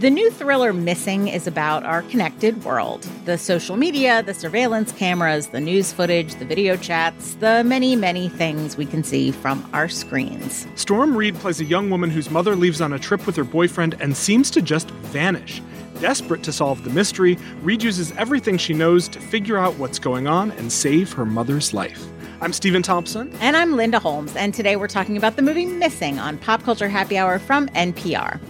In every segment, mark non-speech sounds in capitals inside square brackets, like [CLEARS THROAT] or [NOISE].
The new thriller Missing is about our connected world the social media, the surveillance cameras, the news footage, the video chats, the many, many things we can see from our screens. Storm Reid plays a young woman whose mother leaves on a trip with her boyfriend and seems to just vanish. Desperate to solve the mystery, Reid uses everything she knows to figure out what's going on and save her mother's life. I'm Stephen Thompson. And I'm Linda Holmes, and today we're talking about the movie Missing on Pop Culture Happy Hour from NPR.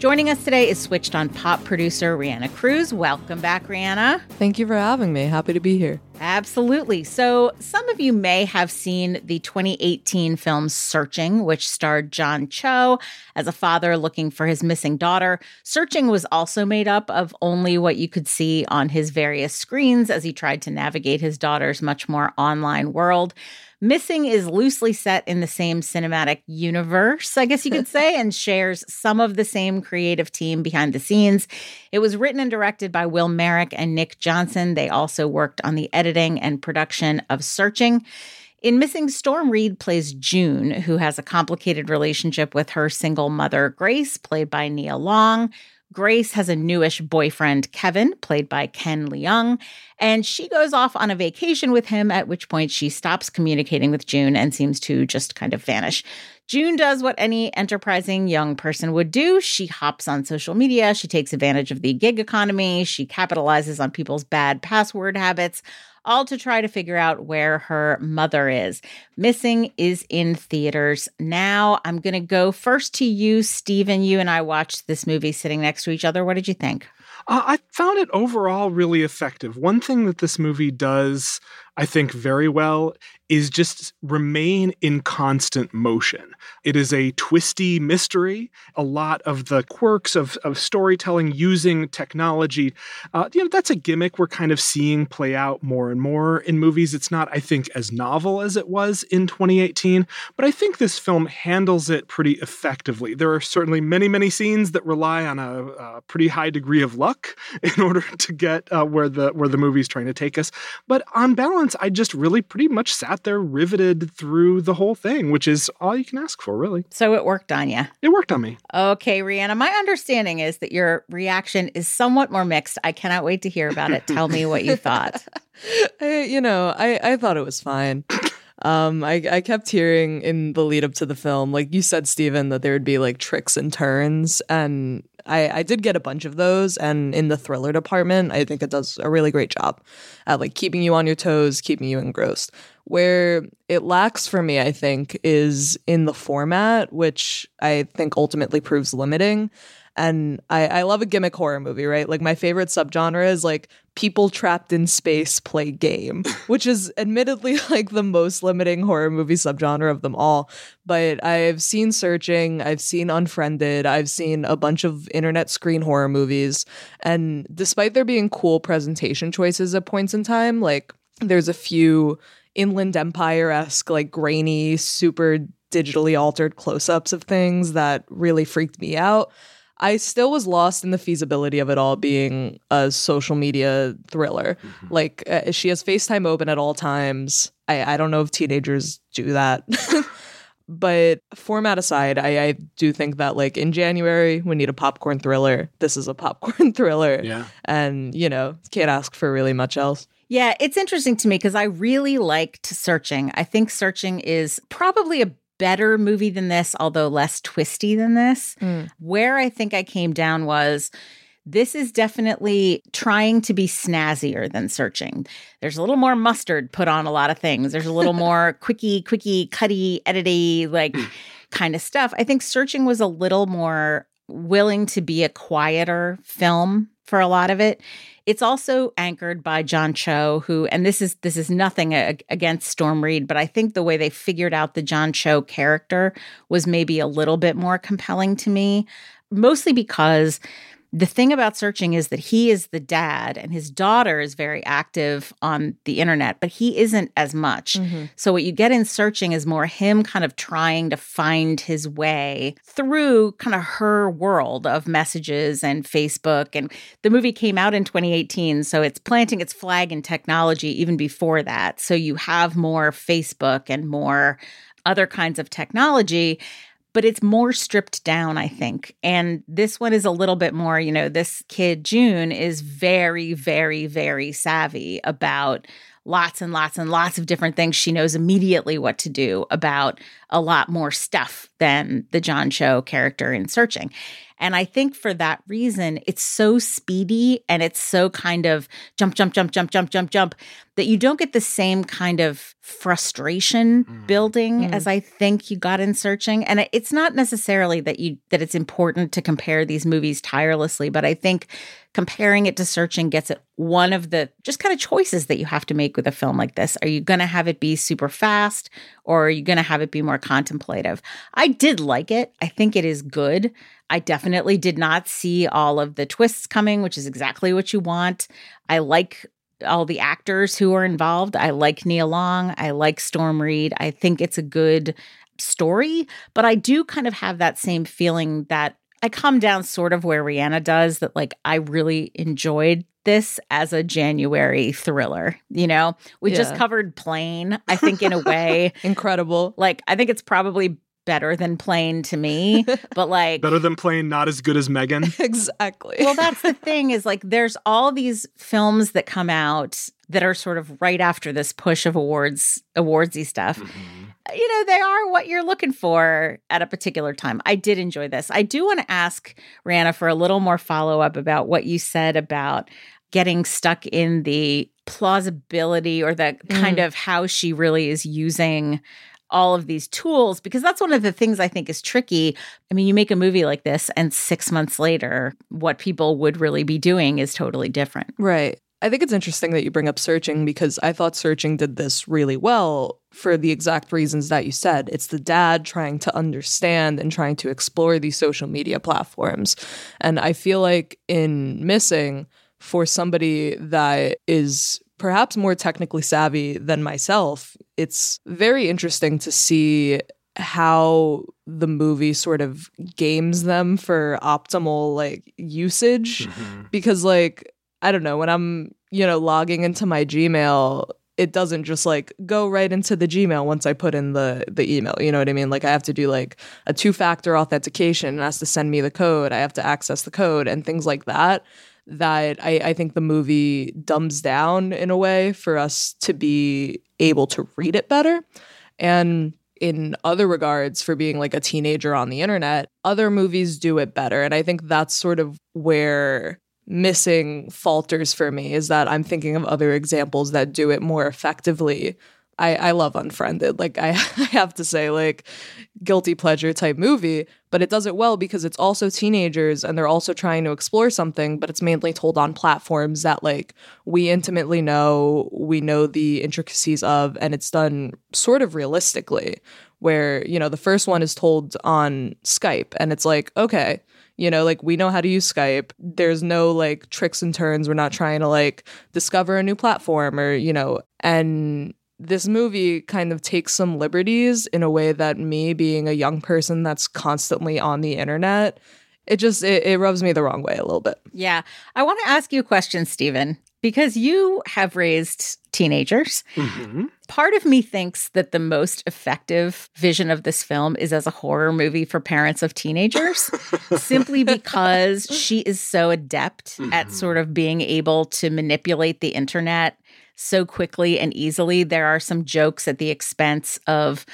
Joining us today is Switched on Pop producer Reanna Cruz. Welcome back, Reanna. Thank you for having me. Happy to be here. Absolutely. So, some of you may have seen the 2018 film Searching, which starred John Cho as a father looking for his missing daughter. Searching was also made up of only what you could see on his various screens as he tried to navigate his daughter's much more online world. Missing is loosely set in the same cinematic universe, I guess you could say, and shares some of the same creative team behind the scenes. It was written and directed by Will Merrick and Nick Johnson. They also worked on the editing and production of Searching. In Missing, Storm Reid plays June, who has a complicated relationship with her single mother, Grace, played by Nia Long. Grace has a newish boyfriend, Kevin, played by Ken Leung, and she goes off on a vacation with him, at which point she stops communicating with June and seems to just kind of vanish. June does what any enterprising young person would do. She hops on social media, she takes advantage of the gig economy, she capitalizes on people's bad password habits all to try to figure out where her mother is. Missing is in theaters now. I'm going to go first to you, Stephen. You and I watched this movie sitting next to each other. What did you think? Uh, I found it overall really effective. One thing that this movie does, I think, very well is just remain in constant motion. It is a twisty mystery. A lot of the quirks of, of storytelling using technology, uh, you know, that's a gimmick we're kind of seeing play out more and more in movies. It's not, I think, as novel as it was in 2018, but I think this film handles it pretty effectively. There are certainly many, many scenes that rely on a, a pretty high degree of luck [LAUGHS] in order to get uh, where the where the movie's trying to take us. But on balance, I just really pretty much sat sat there riveted through the whole thing, which is all you can ask for, really. So it worked on you. It worked on me. Okay, Reanna. My understanding is that your reaction is somewhat more mixed. I cannot wait to hear about it. Tell me what you thought. [LAUGHS] I, you know, I, I thought it was fine. Um, I, I kept hearing in the lead up to the film, like you said, Stephen, that there would be like tricks and turns. And I, I did get a bunch of those. And in the thriller department, I think it does a really great job at like keeping you on your toes, keeping you engrossed. Where it lacks for me, I think, is in the format, which I think ultimately proves limiting. And I, I love a gimmick horror movie, right? Like my favorite subgenre is like people trapped in space play game, [LAUGHS] which is admittedly [LAUGHS] like the most limiting horror movie subgenre of them all. But I've seen Searching, I've seen Unfriended, I've seen a bunch of internet screen horror movies. And despite there being cool presentation choices at points in time, like there's a few Inland Empire esque, like grainy, super digitally altered close ups of things that really freaked me out. I still was lost in the feasibility of it all being a social media thriller. Mm-hmm. Like uh, she has FaceTime open at all times. I, I don't know if teenagers do that. [LAUGHS] but format aside, I, I do think that like in January we need a popcorn thriller. This is a popcorn [LAUGHS] thriller. Yeah. And you know, can't ask for really much else. Yeah, it's interesting to me because I really liked Searching. I think Searching is probably a better movie than this, although less twisty than this. Mm. Where I think I came down was this is definitely trying to be snazzier than searching. There's a little more mustard put on a lot of things. There's a little [LAUGHS] more quickie, quickie, cutty, edity, like [CLEARS THROAT] kind of stuff. I think searching was a little more willing to be a quieter film for a lot of it. It's also anchored by John Cho, who, and this is this is nothing against Storm Reid, but I think the way they figured out the John Cho character was maybe a little bit more compelling to me, mostly because the thing about searching is that he is the dad and his daughter is very active on the internet, but he isn't as much. Mm-hmm. So, what you get in searching is more him kind of trying to find his way through kind of her world of messages and Facebook. And the movie came out in 2018, so it's planting its flag in technology even before that. So, you have more Facebook and more other kinds of technology but it's more stripped down, I think. And this one is a little bit more, you know, this kid, June, is very, very, very savvy about lots and lots and lots of different things. She knows immediately what to do about a lot more stuff than the John Cho character in Searching. And I think for that reason, it's so speedy and it's so kind of jump, jump, jump, jump, jump, jump, jump that you don't get the same kind of frustration mm. building mm. as I think you got in searching. And it's not necessarily that you that it's important to compare these movies tirelessly, but I think comparing it to searching gets at one of the just kind of choices that you have to make with a film like this. Are you going to have it be super fast or are you going to have it be more contemplative? I did like it. I think it is good. I definitely did not see all of the twists coming, which is exactly what you want. I like all the actors who are involved. I like Nia Long. I like Storm Reid. I think it's a good story, but I do kind of have that same feeling that I come down sort of where Reanna does that like I really enjoyed this as a January thriller. You know, we yeah. just covered Plane, I think, in a way. [LAUGHS] Incredible. Like, I think it's probably better than Plane to me, [LAUGHS] but like better than Plane, not as good as M3GAN. [LAUGHS] exactly. Well, that's the thing is like there's all these films that come out that are sort of right after this push of awards awardsy stuff. Mm-hmm. You know, they are what you're looking for at a particular time. I did enjoy this. I do want to ask Reanna for a little more follow up about what you said about getting stuck in the plausibility or the mm. kind of how she really is using all of these tools because that's one of the things I think is tricky. I mean, you make a movie like this, and six months later, what people would really be doing is totally different. Right. I think it's interesting that you bring up searching because I thought searching did this really well for the exact reasons that you said. It's the dad trying to understand and trying to explore these social media platforms. And I feel like in Missing, for somebody that is perhaps more technically savvy than myself, it's very interesting to see how the movie sort of games them for optimal like usage mm-hmm. because like I don't know when I'm you know logging into my Gmail it doesn't just like go right into the Gmail once I put in the the email. You know what I mean? Like I have to do like a two factor authentication and has to send me the code. I have to access the code and things like that that I, I think the movie dumbs down in a way for us to be able to read it better. And in other regards, for being like a teenager on the internet, other movies do it better. And I think that's sort of where missing falters for me is that I'm thinking of other examples that do it more effectively I, I love Unfriended. Like I, [LAUGHS] I have to say, like guilty pleasure type movie, but it does it well because it's also teenagers and they're also trying to explore something, but it's mainly told on platforms that like we intimately know, we know the intricacies of, and it's done sort of realistically. Where, you know, the first one is told on Skype and it's like, okay, you know, like we know how to use Skype. There's no like tricks and turns. We're not trying to like discover a new platform or, you know, and this movie kind of takes some liberties in a way that me being a young person that's constantly on the internet it just it, it rubs me the wrong way a little bit yeah i want to ask you a question stephen because you have raised teenagers mm-hmm. part of me thinks that the most effective vision of this film is as a horror movie for parents of teenagers [LAUGHS] simply because she is so adept mm-hmm. at sort of being able to manipulate the internet so quickly and easily. There are some jokes at the expense of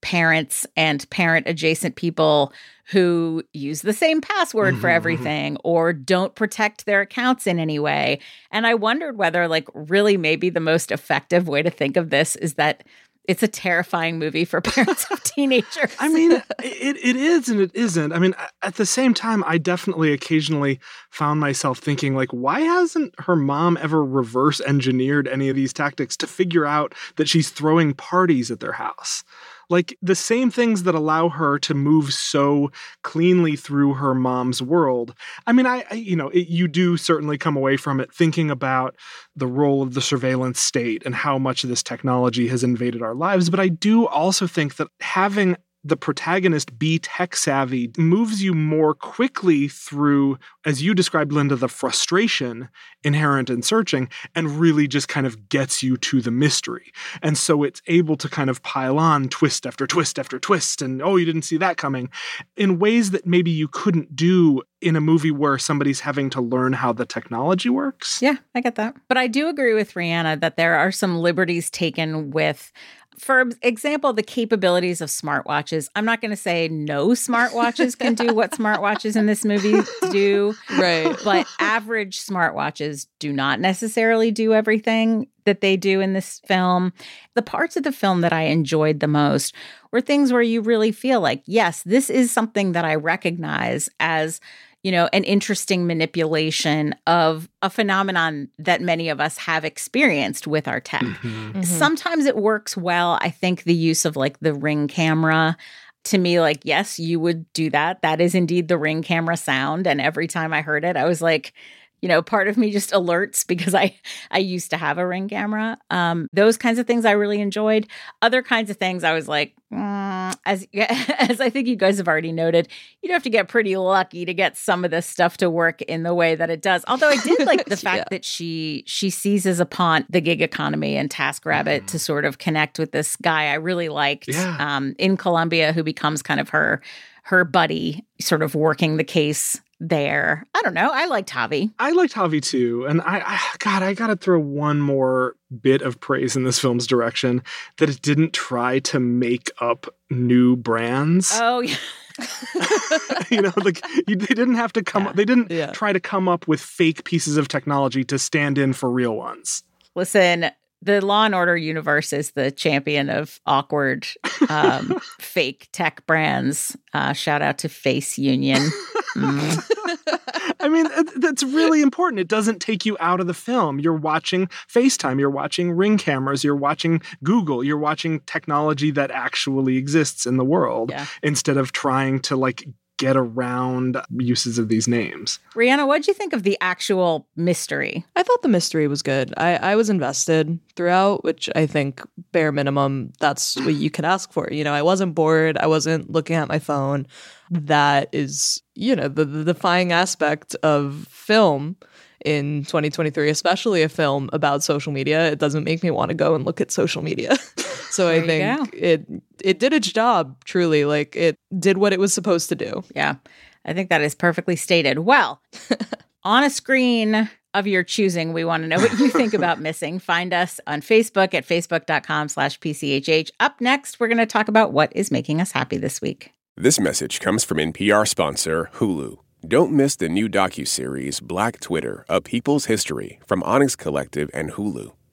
parents and parent adjacent people who use the same password for mm-hmm, mm-hmm. everything or don't protect their accounts in any way. And I wondered whether, like, really maybe the most effective way to think of this is that it's a terrifying movie for [LAUGHS] parents of teenagers. I mean, it, it is and it isn't. I mean, at the same time, I definitely occasionally found myself thinking, like, why hasn't her mom ever reverse engineered any of these tactics to figure out that she's throwing parties at their house? Like the same things that allow her to move so cleanly through her mom's world. I mean, I, I you know, it, you do certainly come away from it thinking about the role of the surveillance state and how much of this technology has invaded our lives. But I do also think that having the protagonist be tech savvy moves you more quickly through, as you described, Linda, the frustration inherent in searching and really just kind of gets you to the mystery. And so it's able to kind of pile on twist after twist after twist. And oh, you didn't see that coming in ways that maybe you couldn't do in a movie where somebody's having to learn how the technology works. Yeah, I get that. But I do agree with Reanna that there are some liberties taken with for example, the capabilities of smartwatches. I'm not going to say no smartwatches can do what [LAUGHS] smartwatches in this movie do. Right. But average smartwatches do not necessarily do everything that they do in this film. The parts of the film that I enjoyed the most were things where you really feel like, yes, this is something that I recognize as you know, an interesting manipulation of a phenomenon that many of us have experienced with our tech. Mm-hmm. Mm-hmm. Sometimes it works well. I think the use of like the ring camera to me like yes you would do that that is indeed the ring camera sound and every time i heard it i was like you know part of me just alerts because i [LAUGHS] i used to have a ring camera um those kinds of things i really enjoyed other kinds of things i was like mm, as [LAUGHS] as i think you guys have already noted you'd have to get pretty lucky to get some of this stuff to work in the way that it does although i did like the [LAUGHS] fact yeah. that she she seizes upon the gig economy and taskrabbit mm. to sort of connect with this guy i really liked yeah. um in colombia who becomes kind of her her buddy sort of working the case there. I don't know. I liked Javi. I liked Javi too. And I, I God, I gotta throw one more bit of praise in this film's direction that it didn't try to make up new brands. Oh yeah. [LAUGHS] you know, like you, they didn't have to come. Yeah. They didn't yeah. try to come up with fake pieces of technology to stand in for real ones. Listen, the Law and Order universe is the champion of awkward, um, [LAUGHS] fake tech brands. Uh, shout out to Face Union. [LAUGHS] Mm. [LAUGHS] I mean, that's really important. It doesn't take you out of the film. You're watching FaceTime, you're watching ring cameras, you're watching Google, you're watching technology that actually exists in the world yeah. instead of trying to like get around uses of these names. Reanna, what did you think of the actual mystery? I thought the mystery was good. I, I was invested throughout, which I think bare minimum, that's what you could ask for. You know, I wasn't bored. I wasn't looking at my phone. That is, you know, the, the defying aspect of film in 2023, especially a film about social media. It doesn't make me want to go and look at social media. [LAUGHS] so I think it it did its job truly. Like it did what it was supposed to do. Yeah. I think that is perfectly stated. Well, [LAUGHS] on a screen of your choosing, we want to know what you think about [LAUGHS] missing. Find us on Facebook at facebook.com slash PCHH. Up next, we're going to talk about what is making us happy this week. This message comes from NPR sponsor Hulu. Don't miss the new docu-series Black Twitter: A People's History from Onyx Collective and Hulu.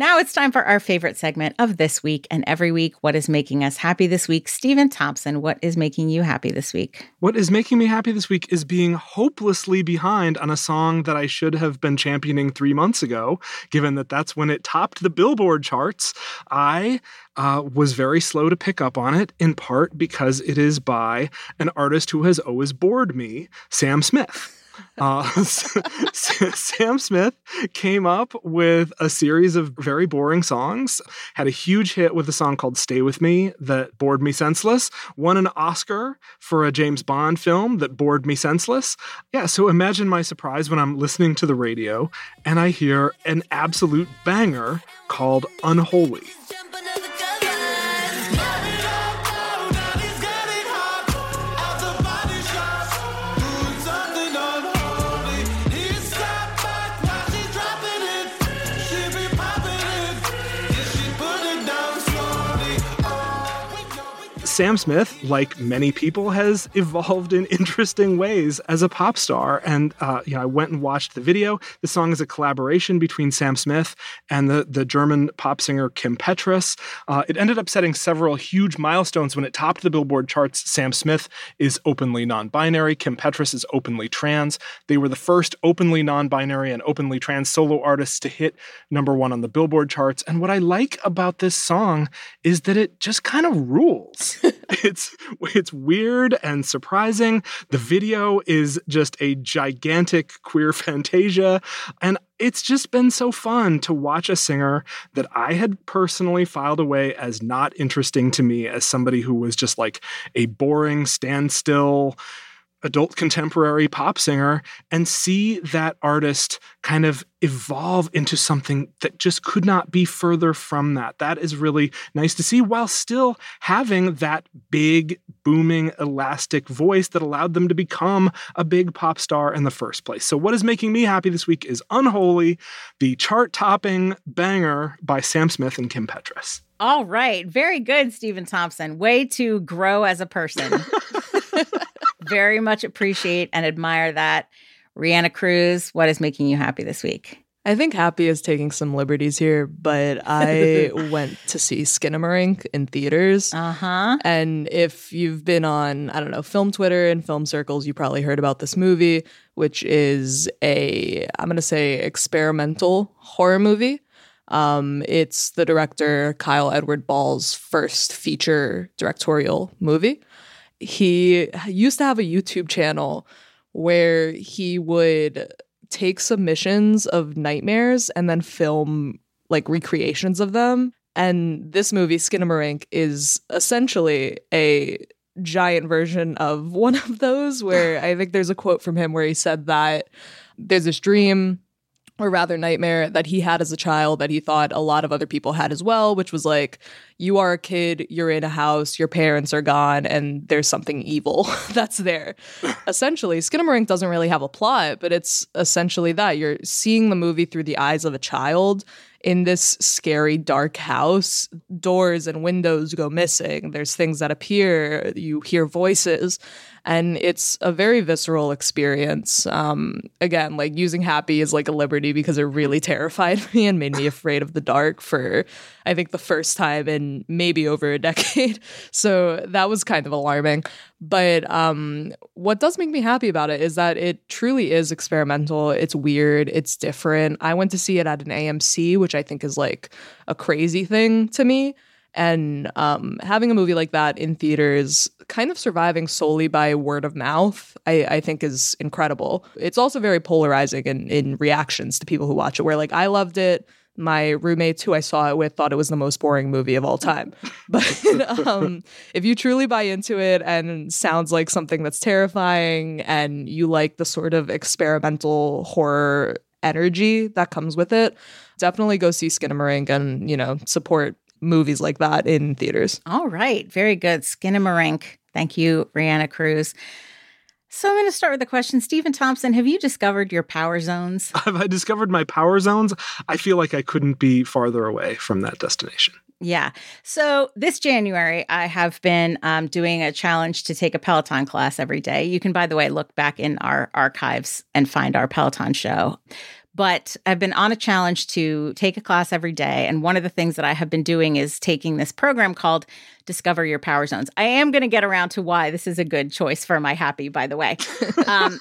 Now it's time for our favorite segment of this week and every week. What is making us happy this week? Stephen Thompson, what is making you happy this week? What is making me happy this week is being hopelessly behind on a song that I should have been championing three months ago, given that that's when it topped the Billboard charts. I uh, was very slow to pick up on it, in part because it is by an artist who has always bored me, Sam Smith. Uh, [LAUGHS] Sam Smith came up with a series of very boring songs, had a huge hit with a song called Stay With Me that bored me senseless, won an Oscar for a James Bond film that bored me senseless. Yeah, so imagine my surprise when I'm listening to the radio and I hear an absolute banger called Unholy. Sam Smith, like many people, has evolved in [LAUGHS] interesting ways as a pop star. And uh, you know, I went and watched the video. The song is a collaboration between Sam Smith and the, the German pop singer Kim Petras. Uh, it ended up setting several huge milestones when it topped the Billboard charts. Sam Smith is openly non binary, Kim Petras is openly trans. They were the first openly non binary and openly trans solo artists to hit number one on the Billboard charts. And what I like about this song is that it just kind of rules. [LAUGHS] [LAUGHS] it's it's weird and surprising. The video is just a gigantic queer [LAUGHS] fantasia and it's just been so fun to watch a singer that I had personally filed away as not interesting to me as somebody who was just like a boring standstill adult contemporary pop singer and see that artist kind of evolve into something that just could not be further from that. That is really nice to see while still having that big, booming, elastic voice that allowed them to become a big pop star in the first place. So, what is making me happy this week is Unholy, the chart topping banger by Sam Smith and Kim Petras. All right. Very good, Stephen Thompson. Way to grow as a person. [LAUGHS] very much appreciate and admire that. Reanna Cruz, what is making you happy this week? I think Happy is taking some liberties here, but I [LAUGHS] went to see Skinamarink in theaters. Uh huh. And if you've been on, I don't know, film Twitter and film circles, you probably heard about this movie, which is a, I'm going to say, experimental horror movie. Um, it's the director Kyle Edward Ball's first feature directorial movie he used to have a YouTube channel where he would take submissions of nightmares and then film like recreations of them. And this movie, Skinamarink, is essentially a giant version of [LAUGHS] one of those where I think there's a quote from him where he said that there's this dream or rather nightmare that he had as a child that he thought a lot of other people had as well, which was like, you are a kid, you're in a house, your parents are gone, and there's something evil [LAUGHS] that's there. essentially, Skinamarink doesn't really have a plot, but it's essentially that. You're seeing the movie through the eyes of a child in this scary, dark house. Doors and windows go missing. There's things that appear, you hear voices and it's a very visceral experience. Um, again, like using happy is like a liberty because it really [LAUGHS] terrified me and made me afraid of the dark for I think the first time in maybe over a [LAUGHS] decade. So that was kind of alarming. But um, what does make me happy about it is that it truly is experimental. It's weird. It's different. I went to see it at an AMC, which I think is like a crazy thing to me. And um, having a movie like that in theaters, kind of surviving solely by word of mouth, I, I think is incredible. It's also very polarizing in, in reactions to people who watch it, where like I loved it. My roommates who I saw it with thought it was the most boring movie of all time. [LAUGHS] But um, if you truly buy into it and sounds like something that's terrifying and you like the sort of experimental horror energy that comes with it, definitely go see Skinamarink and, you know, support movies like that in theaters. All right. Very good. Skinamarink. Thank you, Reanna Cruz. So I'm going to start with the question. Stephen Thompson, have you discovered your power zones? [LAUGHS] Have I discovered my power zones? I feel like I couldn't be farther away from that destination. Yeah. So this January, I have been um, doing a challenge to take a Peloton class every day. You can, by the way, look back in our archives and find our Peloton show. But I've been on a challenge to take a class every day. And one of the things that I have been doing is taking this program called Discover Your Power Zones. I am going to get around to why this is a good choice for my happy, by the way. [LAUGHS] um,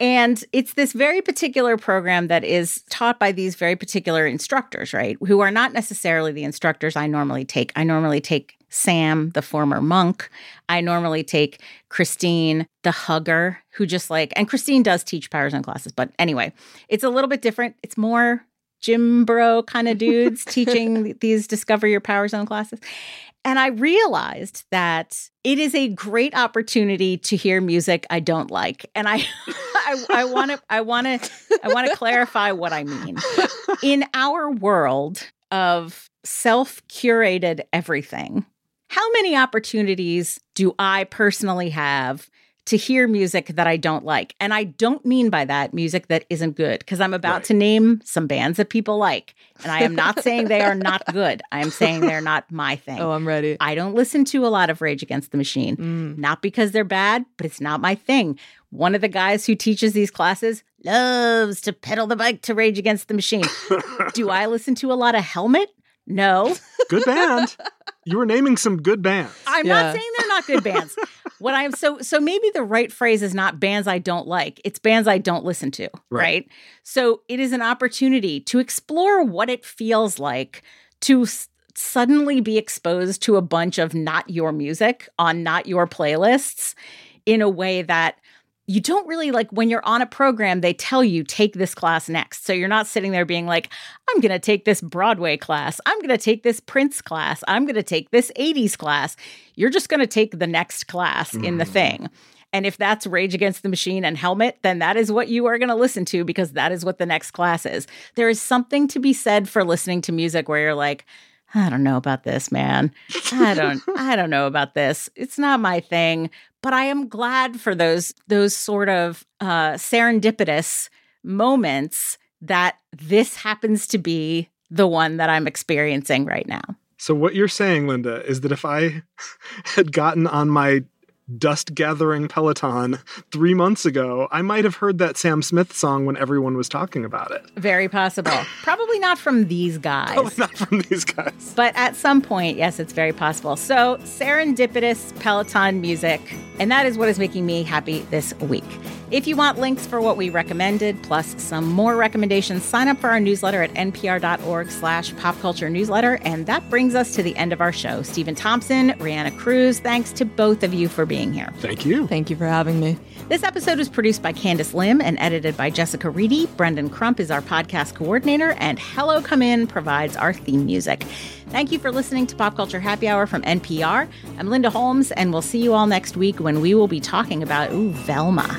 and it's this very particular program that is taught by these very particular instructors, right? Who are not necessarily the instructors I normally take. I normally take Sam, the former monk. I normally take Christine, the hugger, who just like, and Christine does teach Power Zone classes, but anyway, it's a little bit different. It's more gym bro kind of [LAUGHS] dudes teaching these Discover Your Power Zone classes. And I realized that it is a great opportunity to hear music I don't like. And I [LAUGHS] I want to I want to I want to clarify what I mean. [LAUGHS] In our world of self-curated everything, how many opportunities do I personally have to hear music that I don't like. And I don't mean by that music that isn't good, because I'm about right. to name some bands that people like. And I am not saying they are not [LAUGHS] good. I am saying they're not my thing. Oh, I'm ready. I don't listen to a lot of Rage Against the Machine, mm. not because they're bad, but it's not my thing. One of the guys who teaches these classes loves to pedal the bike to Rage Against the Machine. Do I listen to a lot of Helmet? No. [LAUGHS] Good band. You were naming some good bands. I'm yeah. not saying they're not good bands. [LAUGHS] what I'm so so maybe the right phrase is not bands I don't like. It's bands I don't listen to, right? right? So it is an opportunity to explore what it feels like to s- suddenly be exposed to a bunch of not your music on not your playlists in a way that you don't really like when you're on a program, they tell you take this class next. So you're not sitting there being like, I'm going to take this Broadway class. I'm going to take this Prince class. I'm going to take this 80s class. You're just going to take the next class mm. in the mm. thing. And if that's Rage Against the Machine and Helmet, then that is what you are going to listen to because that is what the next class is. There is something to be said for listening to music where you're like, I don't know about this, man. I don't [LAUGHS] I don't know about this. It's not my thing, but I am glad for those those sort of uh serendipitous moments that this happens to be the one that I'm experiencing right now. So what you're saying, Linda, is that if I [LAUGHS] had gotten on my dust gathering Peloton three months ago, I might have heard that Sam Smith song when everyone was talking about it. Very possible. [COUGHS] Probably not from these guys. Probably not from these guys. But at some point, yes, it's very possible. So, serendipitous Peloton music. And that is what is making me happy this week. If you want links for what we recommended, plus some more recommendations, sign up for our newsletter at npr.org slash popculturenewsletter. And that brings us to the end of our show. Stephen Thompson, Reanna Cruz, thanks to both of you for being here. Thank you. Thank you for having me. This episode was produced by Candice Lim and edited by Jessica Reedy. Brendan Crump is our podcast coordinator, and Hello Come In provides our theme music. Thank you for listening to Pop Culture Happy Hour from NPR. I'm Linda Holmes, and we'll see you all next week when we will be talking about, ooh, Velma.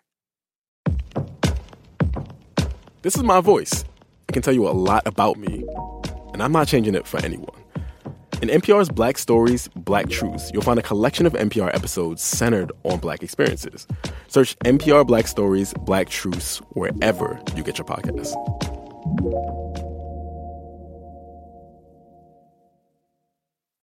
This is my voice. I can tell you a lot about me, and I'm not changing it for anyone. In NPR's Black Stories, Black Truths, you'll find a collection of NPR episodes centered on Black experiences. Search NPR Black Stories, Black Truths wherever you get your podcasts.